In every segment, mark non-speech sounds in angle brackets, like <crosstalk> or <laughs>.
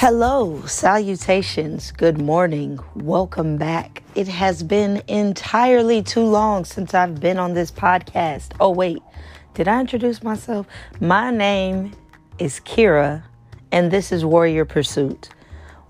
Hello, salutations, good morning, welcome back. It has been entirely too long since I've been on this podcast. Oh, wait, did I introduce myself? My name is Kirra, and this is Warrior Pursuit.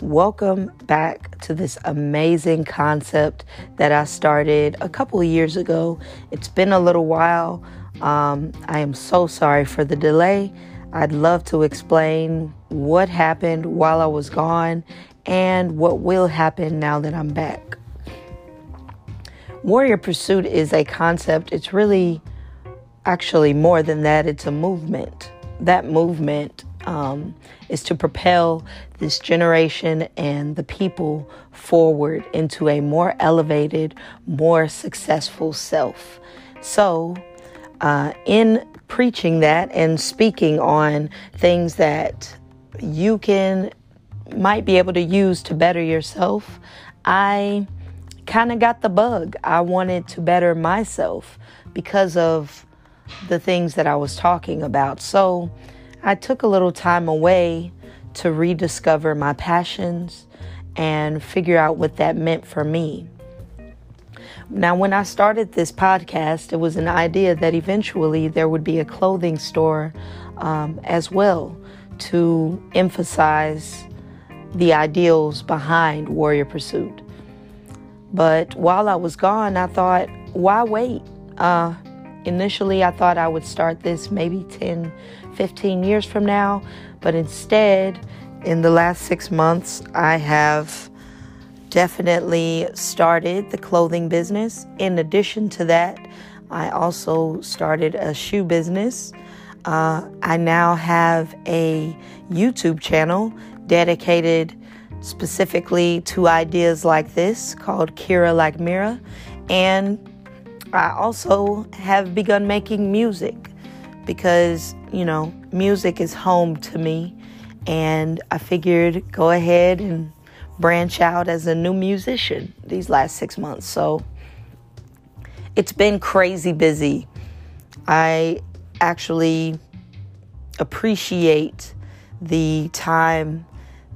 Welcome back to this amazing concept that I started a couple years ago. It's been a little while. Um, I am so sorry for the delay. I'd love to explain what happened while I was gone and what will happen now that I'm back. Warrior Pursuit is a concept, it's really actually more than that, it's a movement. That movement um, is to propel this generation and the people forward into a more elevated, more successful self. So, uh, in preaching that and speaking on things that you can might be able to use to better yourself, I kind of got the bug. I wanted to better myself because of the things that I was talking about. So I took a little time away to rediscover my passions and figure out what that meant for me. Now, when I started this podcast, it was an idea that eventually there would be a clothing store um, as well to emphasize the ideals behind Warrior Pursuit. But while I was gone, I thought, why wait? Uh, initially, I thought I would start this maybe 10, 15 years from now, but instead, in the last six months, I have definitely started the clothing business. In addition to that, I also started a shoe business. Uh, I now have a YouTube channel dedicated specifically to ideas like this called Kirra Like Mirra. And I also have begun making music because, you know, music is home to me. And I figured go ahead and branch out as a new musician these last six months. So it's been crazy busy. I actually appreciate the time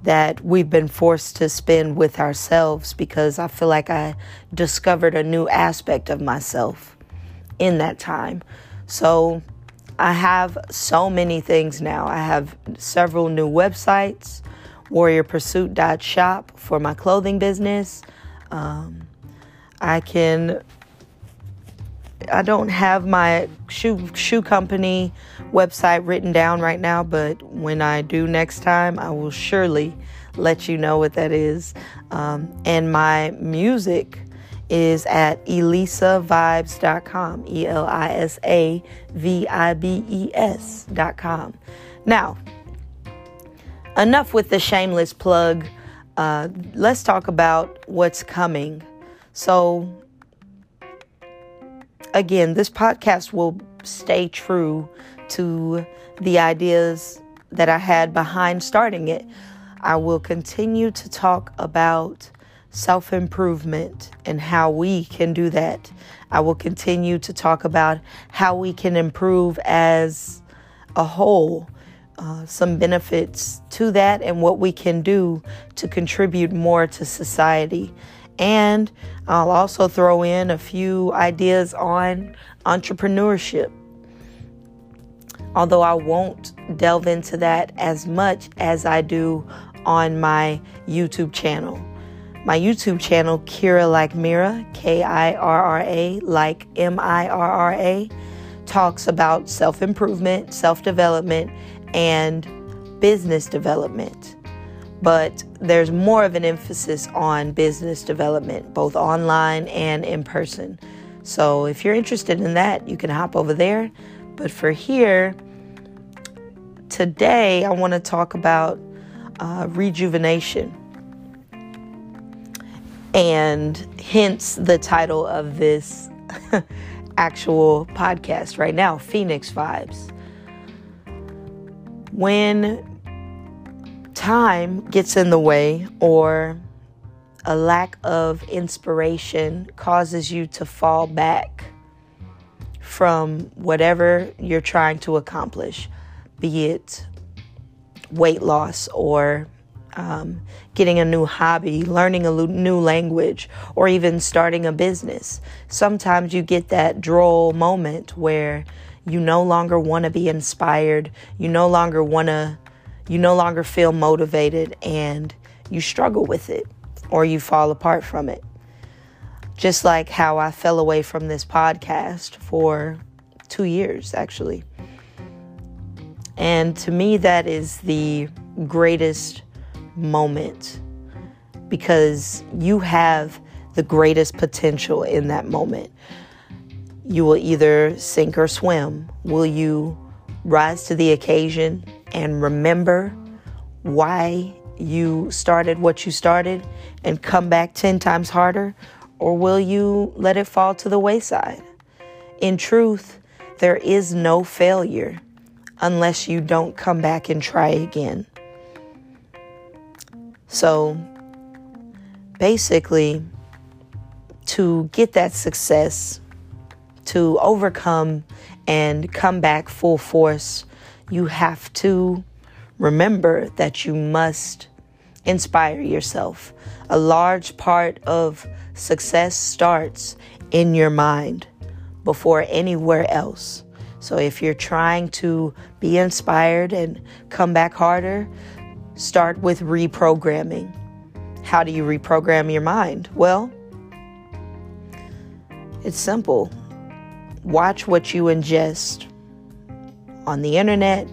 that we've been forced to spend with ourselves because I feel like I discovered a new aspect of myself in that time. So I have so many things now. I have several new websites warriorpursuit.shop for my clothing business. Um, I can. I don't have my shoe shoe company website written down right now, but when I do next time, I will surely let you know what that is. Um, and my music is at elisavibes.com, E L I S A V I B E S.com. Now, enough with the shameless plug. Uh, let's talk about what's coming. So, again, this podcast will stay true to the ideas that I had behind starting it. I will continue to talk about self improvement and how we can do that. I will continue to talk about how we can improve as a whole uh, some benefits to that and what we can do to contribute more to society. And I'll also throw in a few ideas on entrepreneurship. Although I won't delve into that as much as I do on my YouTube channel. My YouTube channel, Kirra Like Mirra, K I R R A, like M I R R A, talks about self improvement, self development, and business development. But there's more of an emphasis on business development, both online and in person. So if you're interested in that, you can hop over there. But for here, today I want to talk about uh, rejuvenation. And hence the title of this <laughs> actual podcast right now Phoenix Vibes when time gets in the way or a lack of inspiration causes you to fall back from whatever you're trying to accomplish, be it weight loss or um, getting a new hobby, learning a new language, or even starting a business. Sometimes you get that droll moment where you no longer want to be inspired, you no longer want to, you no longer feel motivated, and you struggle with it or you fall apart from it. Just like how I fell away from this podcast for two years, actually. And to me, that is the greatest moment because you have the greatest potential in that moment. You will either sink or swim. Will you rise to the occasion and remember why you started what you started and come back 10 times harder? Or will you let it fall to the wayside? In truth, there is no failure unless you don't come back and try again. So basically, to get that success, to overcome and come back full force, you have to remember that you must inspire yourself. A large part of success starts in your mind before anywhere else. So if you're trying to be inspired and come back harder, start with reprogramming. How do you reprogram your mind? Well, it's simple. Watch what you ingest on the internet,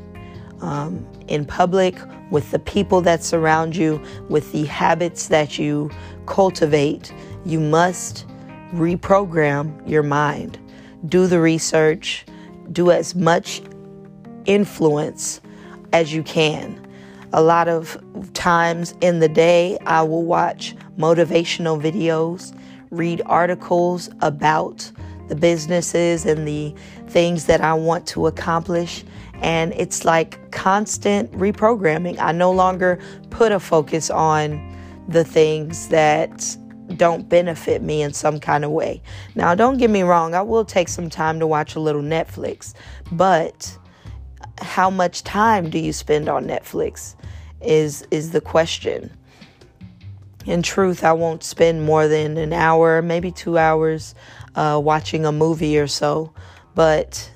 um, in public, with the people that surround you, with the habits that you cultivate. You must reprogram your mind. Do the research, do as much influence as you can. A lot of times in the day, I will watch motivational videos, read articles about the businesses and the things that I want to accomplish. And it's like constant reprogramming. I no longer put a focus on the things that don't benefit me in some kind of way. Now, don't get me wrong, I will take some time to watch a little Netflix, but how much time do you spend on Netflix is is the question. In truth, I won't spend more than an hour, maybe 2 hours uh, watching a movie or so, but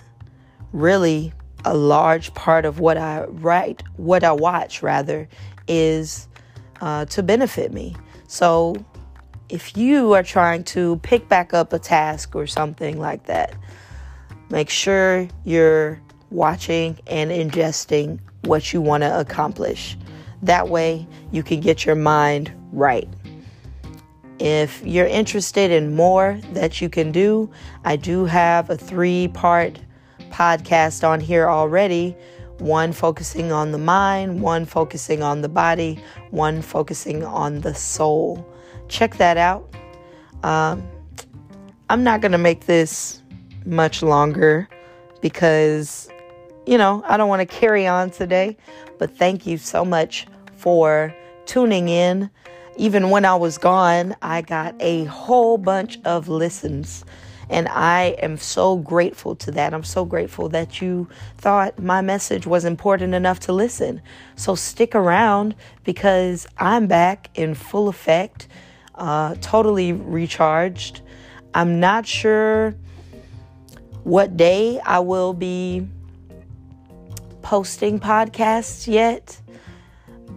really a large part of what I write, what I watch rather, is uh, to benefit me. So if you are trying to pick back up a task or something like that, make sure you're watching and ingesting what you want to accomplish. That way, you can get your mind right. If you're interested in more that you can do, I do have a three part podcast on here already one focusing on the mind, one focusing on the body, one focusing on the soul check that out. Um, I'm not going to make this much longer because, you know, I don't want to carry on today. But thank you so much for tuning in. Even when I was gone, I got a whole bunch of listens. And I am so grateful to that. I'm so grateful that you thought my message was important enough to listen. So stick around because I'm back in full effect uh, totally recharged. I'm not sure what day I will be posting podcasts yet,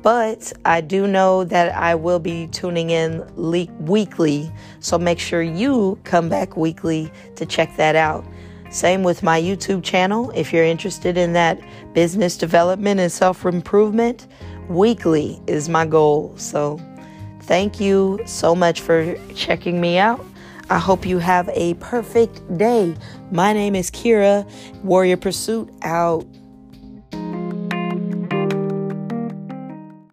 but I do know that I will be tuning in le- weekly. So make sure you come back weekly to check that out. Same with my YouTube channel. If you're interested in that business development and self improvement, weekly is my goal. So Thank you so much for checking me out. I hope you have a perfect day. My name is Kirra, Warrior Pursuit out.